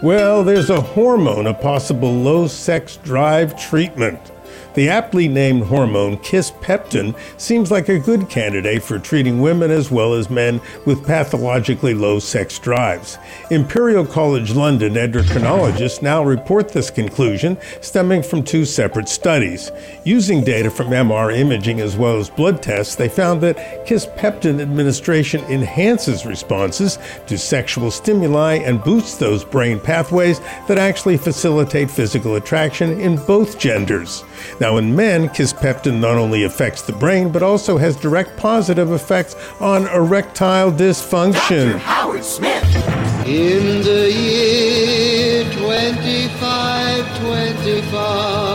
Well, there's a hormone, a possible low sex drive treatment. The aptly named hormone kisspeptin seems like a good candidate for treating women as well as men with pathologically low sex drives. Imperial College London endocrinologists now report this conclusion stemming from two separate studies. Using data from MR imaging as well as blood tests, they found that kisspeptin administration enhances responses to sexual stimuli and boosts those brain pathways that actually facilitate physical attraction in both genders. Now, in men, kisspeptin not only affects the brain, but also has direct positive effects on erectile dysfunction. Dr. Howard Smith. In the year 2525.